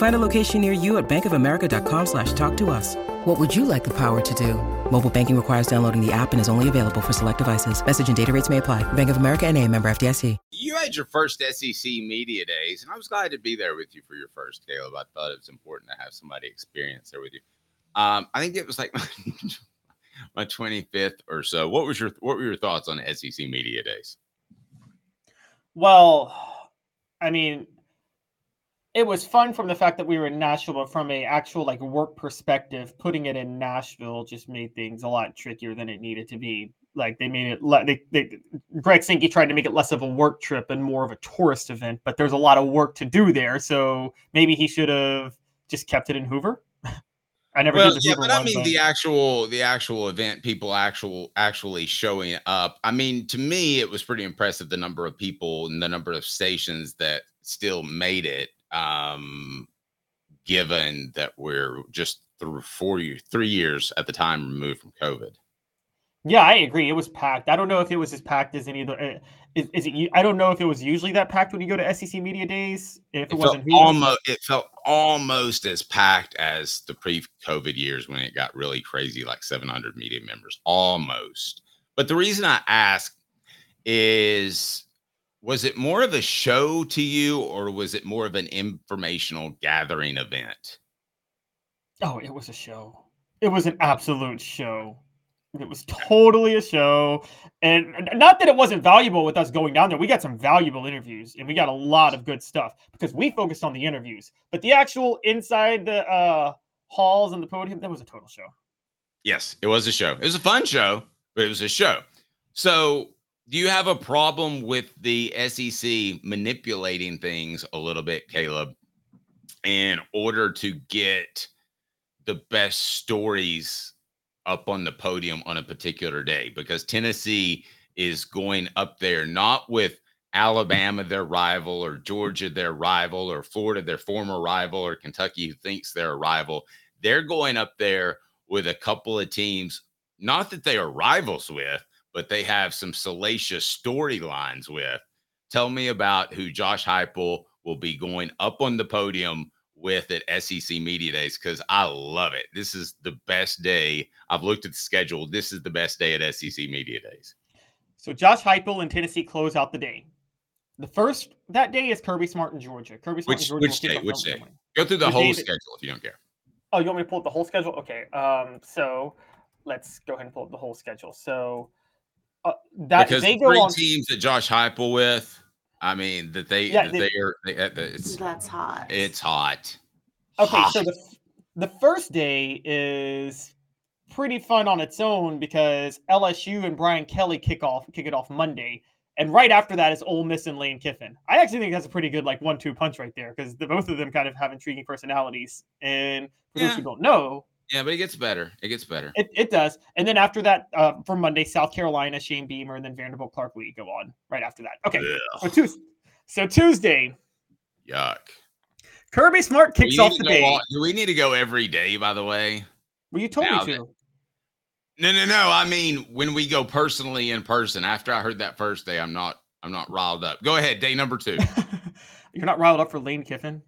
Find a location near you at bankofamerica.com slash talk to us. What would you like the power to do? Mobile banking requires downloading the app and is only available for select devices. Message and data rates may apply. Bank of America and a member FDIC. You had your first SEC media days, and I was glad to be there with you for your first, Caleb. I thought it was important to have somebody experience there with you. Um, I think it was like my, my 25th or so. What was your what were your thoughts on SEC media days? Well, I mean, it was fun from the fact that we were in Nashville, but from a actual like work perspective, putting it in Nashville just made things a lot trickier than it needed to be. Like they made it, le- they, they, Greg Sankey tried to make it less of a work trip and more of a tourist event, but there's a lot of work to do there. So maybe he should have just kept it in Hoover. I never well, did the yeah, Hoover but I mean but- the actual the actual event, people actual actually showing up. I mean, to me, it was pretty impressive the number of people and the number of stations that still made it. Um, given that we're just through four years, three years at the time removed from COVID. Yeah, I agree. It was packed. I don't know if it was as packed as any of the. uh, Is, is it? I don't know if it was usually that packed when you go to SEC media days. If it, It wasn't almost it felt almost as packed as the pre-COVID years when it got really crazy, like 700 media members, almost. But the reason I ask is, was it more of a show to you, or was it more of an informational gathering event? Oh, it was a show. It was an absolute show. It was totally a show. And not that it wasn't valuable with us going down there. We got some valuable interviews and we got a lot of good stuff because we focused on the interviews. But the actual inside the uh halls and the podium, that was a total show. Yes, it was a show. It was a fun show, but it was a show. So, do you have a problem with the SEC manipulating things a little bit, Caleb, in order to get the best stories up on the podium on a particular day? Because Tennessee is going up there not with Alabama, their rival, or Georgia, their rival, or Florida, their former rival, or Kentucky, who thinks they're a rival. They're going up there with a couple of teams, not that they are rivals with, but they have some salacious storylines with. Tell me about who Josh Heupel will be going up on the podium with at SEC Media Days because I love it. This is the best day. I've looked at the schedule. This is the best day at SEC Media Days. So Josh Heupel and Tennessee close out the day. The first that day is Kirby Smart in Georgia. Kirby Smart in Which Georgia. which day? Which day? 20. Go through the The whole that- schedule if you don't care. Oh, you want me to pull up the whole schedule? Okay. Um, so let's go ahead and pull up the whole schedule. So uh, that because they the go three on. teams that Josh Heupel with, I mean that they Yeah, that they- they are they, uh, it's That's hot. it's hot. Okay, Hot. so the the first day is pretty fun on its own because LSU and Brian Kelly kick off kick it off Monday, and right after that is Ole Miss and Lane Kiffin. I actually think that's a pretty good like one-two punch right there because the, both of them kind of have intriguing personalities. And for those who don't know, Yeah, but it gets better. It gets better. it, it does. And then after that, uh, for Monday, South Carolina, Shane Beamer, and then Vanderbilt Clark Lea go on right after that. Okay, so, Ugh, Tues- so Tuesday, yuck. Kirby Smart kicks off the day. all- do we need to go every day? By the way, Well, you told Now me that- to. no, no, no. I mean, when we go personally in person. After I heard that first day, I'm not. I'm not riled up. Go ahead. Day number two. You're not riled up for Lane Kiffin.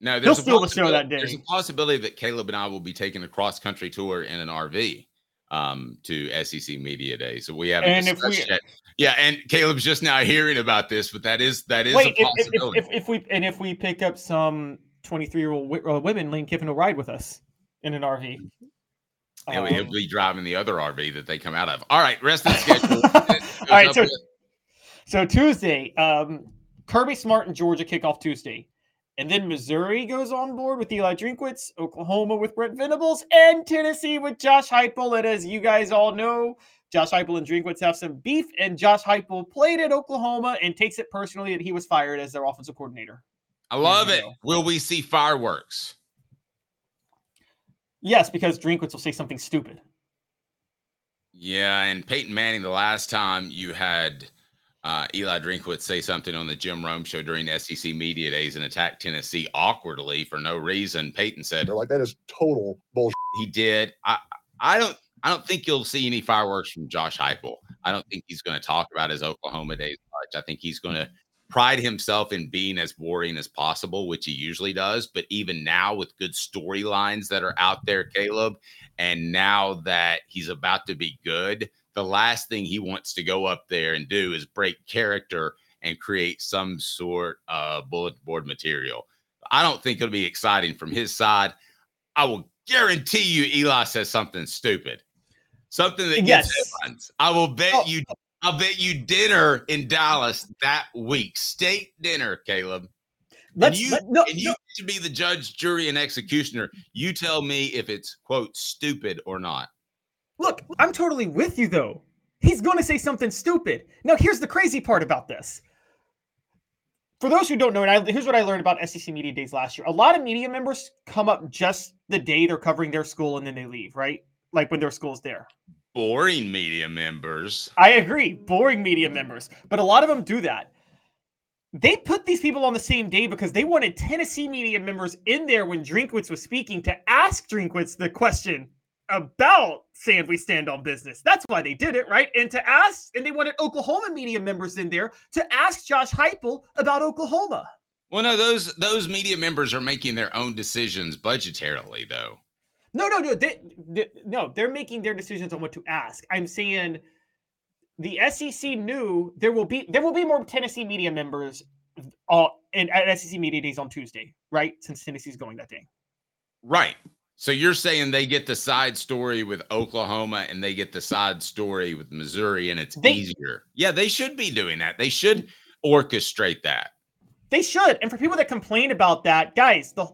No, He'll there's a show possibility- that day. There's a possibility that Caleb and I will be taking a cross country tour in an RV um, to SEC Media Day. So we haven't And if we- discussed yet. Yeah, and Caleb's just now hearing about this, but that is that is Wait, a if, if, possibility. if, if, if we and if we pick up some 23 year old uh, women, Lane Kiffin will ride with us in an RV. He'll, he'll Um, be driving the other RV that they come out of. All right, rest of the schedule. All right, so with- So Tuesday, um, Kirby Smart and Georgia kick off Tuesday. And then Missouri goes on board with Eli Drinkwitz, Oklahoma with Brent Venables, and Tennessee with Josh Heupel. And as you guys all know, Josh Heupel and Drinkwitz have some beef, and Josh Heupel played at Oklahoma and takes it personally that he was fired as their offensive coordinator. I love it. Will we see fireworks? Yes, because Drinkwitz will say something stupid. Yeah, and Peyton Manning, the last time you had uh, Eli Drinkwitz say something on the Jim Rome show during SEC Media Days and attack Tennessee awkwardly for no reason, Peyton said They're like, that is total bullshit. he did. I I don't I don't think you'll see any fireworks from Josh Heupel. I don't think he's going to talk about his Oklahoma days much. I think he's going to pride himself in being as boring as possible, which he usually does. But even now, with good storylines that are out there, Caleb, and now that he's about to be good, the last thing he wants to go up there and do is break character and create some sort of bulletin board material. I don't think it'll be exciting from his side. I will guarantee you Eli says something stupid. Something that gets Yes. headlines. I will bet Oh. you I'll bet you dinner in Dallas that week. State dinner, Caleb. Let's and you, let- no, and you no. to be the judge, jury, and executioner. You tell me if it's quote stupid or not. Look, I'm totally with you though. He's going to say something stupid. Now, here's the crazy part about this. For those who don't know, and I, here's what I learned about SEC Media Days last year. A lot of media members come up just the day they're covering their school and then they leave, right? Like when their school's there. Boring media members. I agree, boring media members, but a lot of them do that. They put these people on the same day because they wanted Tennessee media members in there when Drinkwitz was speaking to ask Drinkwitz the question about saying we stand on business. That's why they did it, right? And to ask, and they wanted Oklahoma media members in there to ask Josh Heupel about Oklahoma. Well, no, those those media members are making their own decisions budgetarily, though. No, no, no. They, they- no, they're making their decisions on what to ask. I'm saying the SEC knew there will be there will be more Tennessee media members uh, in at SEC media days on Tuesday, right? Since Tennessee's going that day. Right. So you're saying they get the side story with Oklahoma and they get the side story with Missouri and it's They- easier. Yeah, they should be doing that. They should orchestrate that. They should. And for people that complain about that, guys, the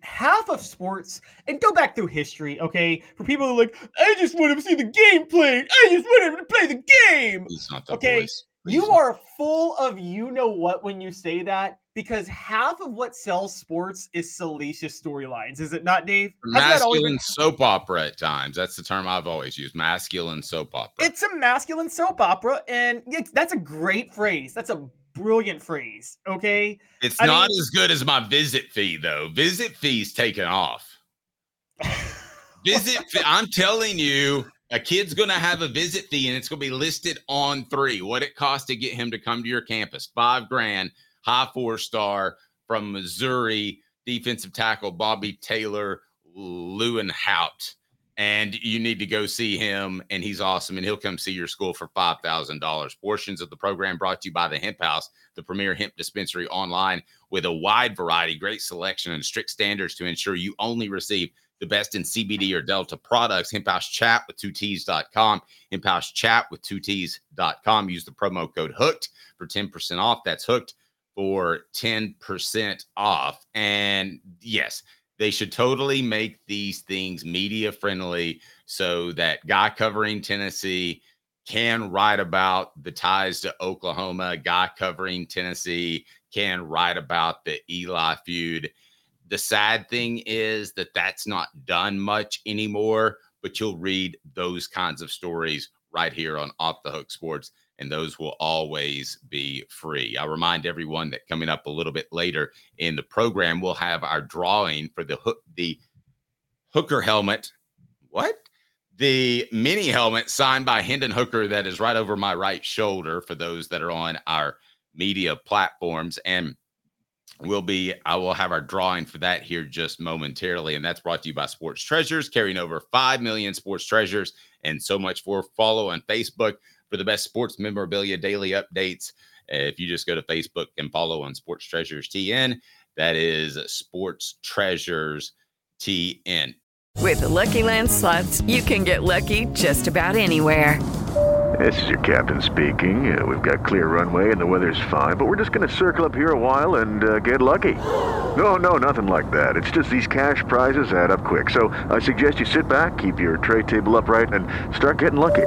half of sports and go back through history, okay? For people who are like, I just want to see the game played. I just want to play the game. It's not the Okay, voice. You are full of you know what when you say that because half of what sells sports is salacious storylines, is it not, Dave? Masculine been- soap opera at times. That's the term I've always used. Masculine soap opera. It's a masculine soap opera, and it's, that's a great phrase. That's a brilliant phrase. Okay, It's I not mean- as good as my visit fee though. Visit fee's taken off. Visit fee, I'm telling you, a kid's gonna have a visit fee and it's gonna be listed on three. What it costs to get him to come to your campus. Five grand, high four star from Missouri, defensive tackle Bobby Taylor Lewinhout. And you need to go see him, and he's awesome. And he'll come see your school for five thousand dollars. Portions of the program brought to you by the Hemp House, the premier hemp dispensary online with a wide variety, great selection, and strict standards to ensure you only receive the best in CBD or Delta products. Hemp House Chat with two T's.com. Hemp House Chat with two T's.com. Use the promo code hooked for 10% off. That's hooked for 10% off. And yes, they should totally make these things media friendly so that guy covering Tennessee can write about the ties to Oklahoma, guy covering Tennessee can write about the Eli feud. The sad thing is that that's not done much anymore, but you'll read those kinds of stories right here on Off the Hook Sports, and those will always be free. I remind everyone that coming up a little bit later in the program, we'll have our drawing for the the hooker helmet. What? The mini helmet signed by Hendon Hooker that is right over my right shoulder for those that are on our media platforms. And we'll be, I will have our drawing for that here just momentarily. And that's brought to you by Sports Treasures, carrying over 5 million sports treasures and so much for follow on Facebook for the best sports memorabilia daily updates. If you just go to Facebook and follow on Sports Treasures TN, that is Sports Treasures TN. With the Lucky Land slots, you can get lucky just about anywhere. This is your captain speaking. Uh, we've got clear runway and the weather's fine, but we're just going to circle up here a while and uh, get lucky. No, no, nothing like that. It's just these cash prizes add up quick. So I suggest you sit back, keep your tray table upright, and start getting lucky.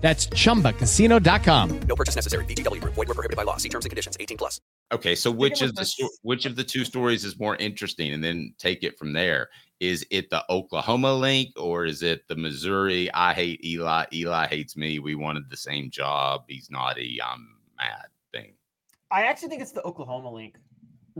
That's chumbacasino.com. No purchase necessary. VGW Group. Void were prohibited by law. See terms and conditions. 18 plus. Okay, so which it of the sto- which of the two stories is more interesting, and then take it from there? Is it the Oklahoma link or is it the Missouri? I hate Eli. Eli hates me. We wanted the same job. He's naughty. I'm mad. Thing. I actually think it's the Oklahoma link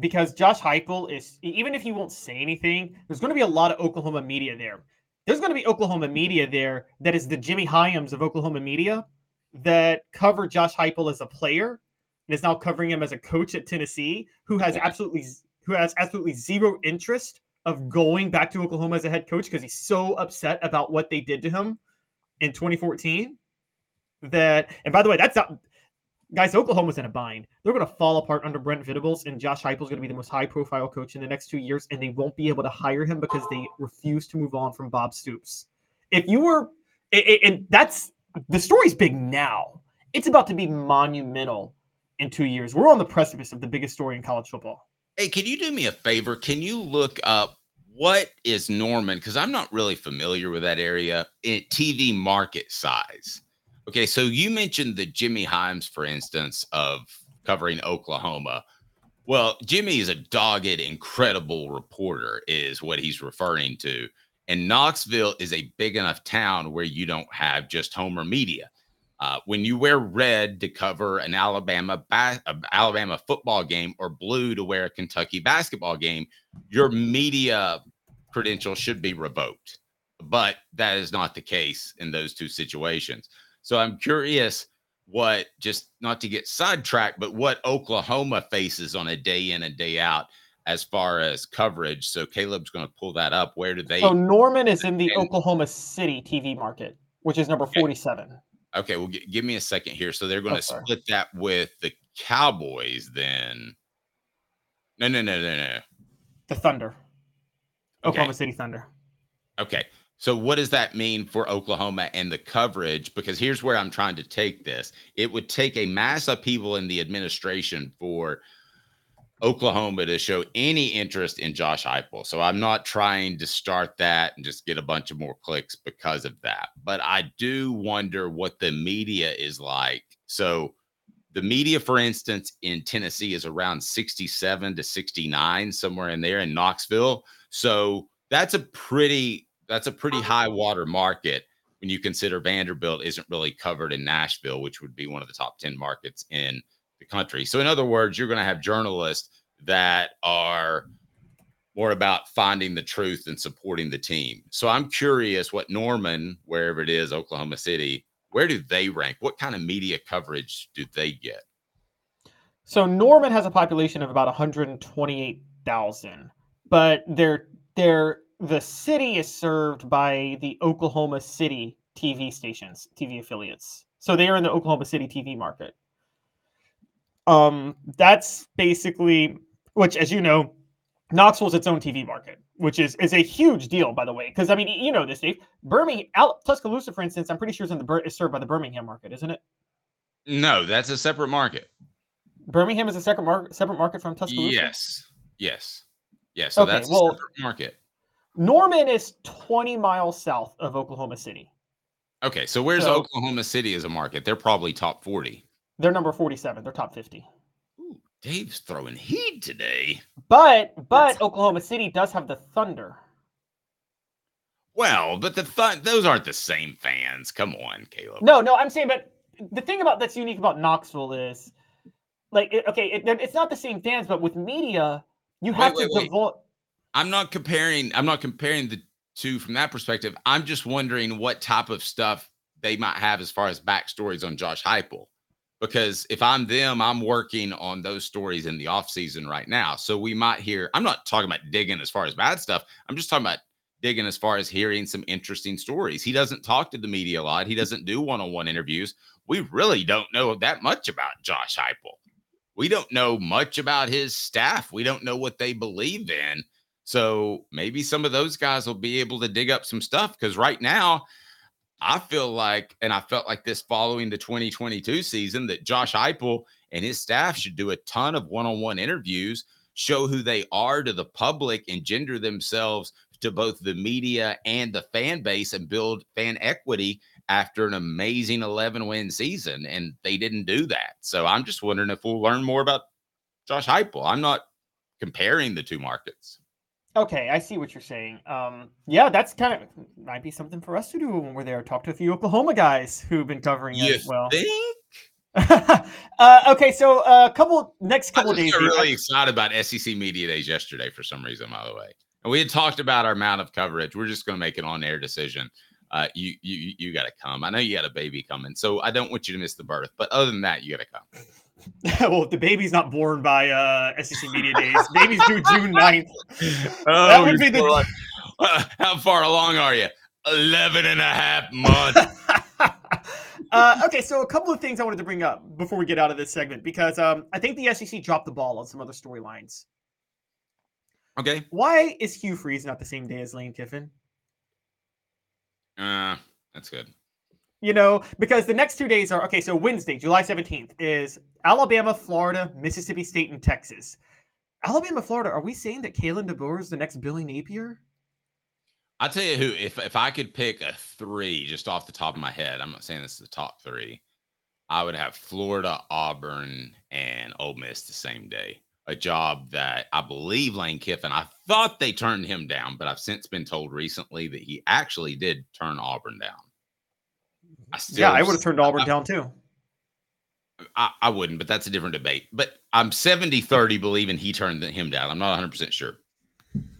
because Josh Heupel is even if he won't say anything, there's going to be a lot of Oklahoma media there. There's going to be Oklahoma media there that is the Jimmy Hyams of Oklahoma media that cover Josh Heupel as a player and is now covering him as a coach at Tennessee, who has absolutely who has absolutely zero interest of going back to Oklahoma as a head coach because he's so upset about what they did to him in 2014 that and by the way that's not guys oklahoma's in a bind they're going to fall apart under brent Venables, and josh Heupel's going to be the most high profile coach in the next two years and they won't be able to hire him because they refuse to move on from bob stoops if you were and that's the story's big now it's about to be monumental in two years we're on the precipice of the biggest story in college football Hey, can you do me a favor? Can you look up what is Norman? Because I'm not really familiar with that area in TV market size. Okay, so you mentioned the Jimmy Hyams, for instance, of covering Oklahoma. Well, Jimmy is a dogged, incredible reporter, is what he's referring to. And Knoxville is a big enough town where you don't have just Homer media. Uh, when you wear red to cover an Alabama ba- Alabama football game or blue to wear a Kentucky basketball game, your media credential should be revoked. But that is not the case in those two situations. So I'm curious what just not to get sidetracked, but what Oklahoma faces on a day in and day out as far as coverage. So Caleb's going to pull that up. Where do they? so norman is in the and- oklahoma city tv market which is number 47 Okay, well, gi- give me a second here. So they're going Oh, to sorry. split that with the Cowboys then. No, no, no, no, no. the thunder oklahoma city thunder Okay. So what does that mean for Oklahoma and the coverage? Because here's where I'm trying to take this. It would take a mass upheaval in the administration for Oklahoma to show any interest in Josh Heupel. So I'm not trying to start that and just get a bunch of more clicks because of that. But I do wonder what the media is like. So the media, for instance, in Tennessee is around 67 to 69, somewhere in there in Knoxville. So that's a pretty that's a pretty oh. high water market when you consider Vanderbilt isn't really covered in Nashville, which would be one of the top 10 markets in the country. So in other words, you're going to have journalists that are more about finding the truth and supporting the team. So I'm curious what Norman, wherever it is, Oklahoma City, where do they rank? What kind of media coverage do they get? So Norman has a population of about 128,000, but their their the city is served by the Oklahoma City TV stations, TV affiliates. So they are in the Oklahoma City TV market. Um, that's basically which, as you know, Knoxville's its own TV market, which is is a huge deal, by the way. Because I mean, you know this, Dave. Birmingham, Al- Tuscaloosa, for instance, I'm pretty sure is in the is served by the Birmingham market, isn't it? No, that's a separate market. Birmingham is a second market, separate market from Tuscaloosa. Yes. Yes. Yes. So Okay, that's well- a separate market. Norman is 20 miles south of Oklahoma City. Okay. So where's So- Oklahoma City as a market? They're probably top 40. They're number 47. They're top 50. Ooh, Dave's throwing heat today. But but Oklahoma City does have the Thunder. Well, but the fun, those aren't the same fans. Come on, Caleb. No, no, I'm saying, but the thing about that's unique about Knoxville is, like, it, okay, it, it's not the same fans, but with media, you have wait, to wait. devote. I'm not comparing. I'm not comparing the two from that perspective. I'm just wondering what type of stuff they might have as far as backstories on Josh Heupel. Because if I'm them, I'm working on those stories in the off season right now. So we might hear. I'm not talking about digging as far as bad stuff. I'm just talking about digging as far as hearing some interesting stories. He doesn't talk to the media a lot. He doesn't do one-on-one interviews. We really don't know that much about Josh Heupel. We don't know much about his staff. We don't know what they believe in. So maybe some of those guys will be able to dig up some stuff because right now, I feel like, and I felt like this following the 2022 season, that Josh Heupel and his staff should do a ton of one on one interviews, show who they are to the public, and gender themselves to both the media and the fan base and build fan equity after an amazing 11 win season. And they didn't do that. So I'm just wondering if we'll learn more about Josh Heupel. I'm not comparing the two markets. Okay, I see what you're saying. Um, yeah, that's kind of might be something for us to do when we're there. Talk to a few Oklahoma guys who've been covering You it as well. think? uh, okay, so a uh, couple next couple just days. Dave, really excited about SEC Media Days yesterday for some reason, by the way. And we had talked about our amount of coverage. We're just going to make an on-air decision. Uh, you you you got to come. I know you got a baby coming, so I don't want you to miss the birth. But other than that, you got to come. well, the baby's not born by uh, SEC Media Days, baby's due June 9th. Oh, That would be the- uh, how far along are you? 11 and a half months. uh, okay, so a couple of things I wanted to bring up before we get out of this segment because um, I think the SEC dropped the ball on some other storylines. okay. Why is Hugh Freeze not the same day as Lane Kiffin? Uh, that's good. You know, because the next two days are okay. So Wednesday, July 17th, is Alabama, Florida, Mississippi State, and Texas. Alabama, Florida, are we saying that Kalen DeBoer is the next Billy Napier? I'll tell you who, if if I could pick a three just off the top of my head, I'm not saying this is the top three. I would have Florida, Auburn, and Ole Miss the same day. A job that I believe Lane Kiffin, I thought they turned him down, but I've since been told recently that he actually did turn Auburn down. I still, yeah, I would have turned Auburn down too. I, I wouldn't, but that's a different debate. But I'm 70 30 believing he turned him down. I'm not 100% sure.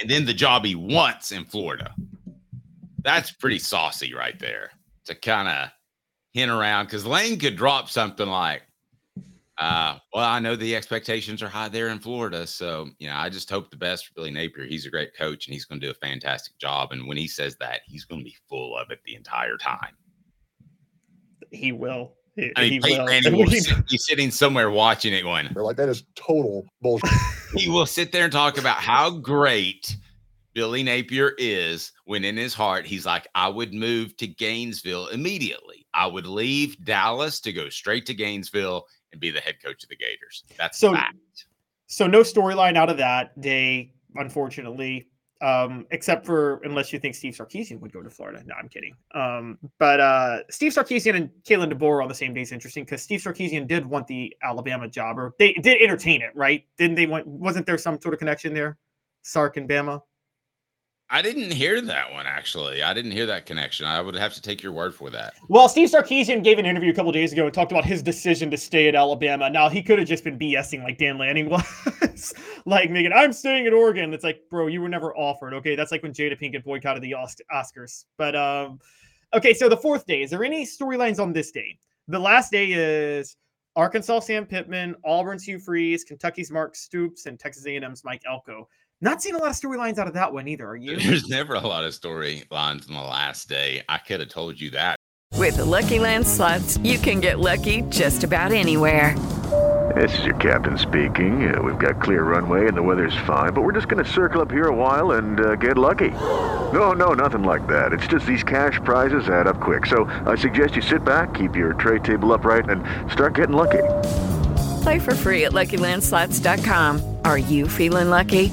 And then the job he wants in Florida. That's pretty saucy right there to kind of hint around because Lane could drop something like, uh, well, I know the expectations are high there in Florida. So, you know, I just hope the best for Billy Napier. He's a great coach and he's going to do a fantastic job. And when he says that, he's going to be full of it the entire time. He will. He, I mean, he Peyton will. Manning will sit- be sitting somewhere watching it going, They're like, that is total bullshit. he will sit there and talk about how great Billy Napier is when in his heart he's like, I would move to Gainesville immediately. I would leave Dallas to go straight to Gainesville and be the head coach of the Gators. That's So- fact. So no storyline out of that day, unfortunately. Um, except for unless you think Steve Sarkisian would go to Florida. No, I'm kidding. Um, but uh, Steve Sarkisian and Kalen DeBoer on the same day is interesting because Steve Sarkisian did want the Alabama job, or they did entertain it, right? Didn't they want? Wasn't there some sort of connection there, Sark and Bama? I didn't hear that one actually. I didn't hear that connection. I would have to take your word for that. Well, Steve Sarkisian gave an interview a couple days ago and talked about his decision to stay at Alabama. Now he could have just been BSing like Dan Lanning was, like making I'm staying at Oregon. It's like, bro, you were never offered. Okay, that's like when Jada Pinkett boycotted the Oscars. But um, okay, so the fourth day. Is there any storylines on this day? The last day is Arkansas Sam Pittman, Auburn's Hugh Freeze, Kentucky's Mark Stoops, and Texas A&M's Mike Elko. Not seeing a lot of storylines out of that one either. Are you? There's never a lot of storylines on the last day. I could have told you that. With the Lucky Land slots, you can get lucky just about anywhere. This is your captain speaking. Uh, we've got clear runway and the weather's fine, but we're just going to circle up here a while and uh, get lucky. No, no, nothing like that. It's just these cash prizes add up quick. So I suggest you sit back, keep your tray table upright, and start getting lucky. Play for free at LuckyLandSlots.com. Are you feeling lucky?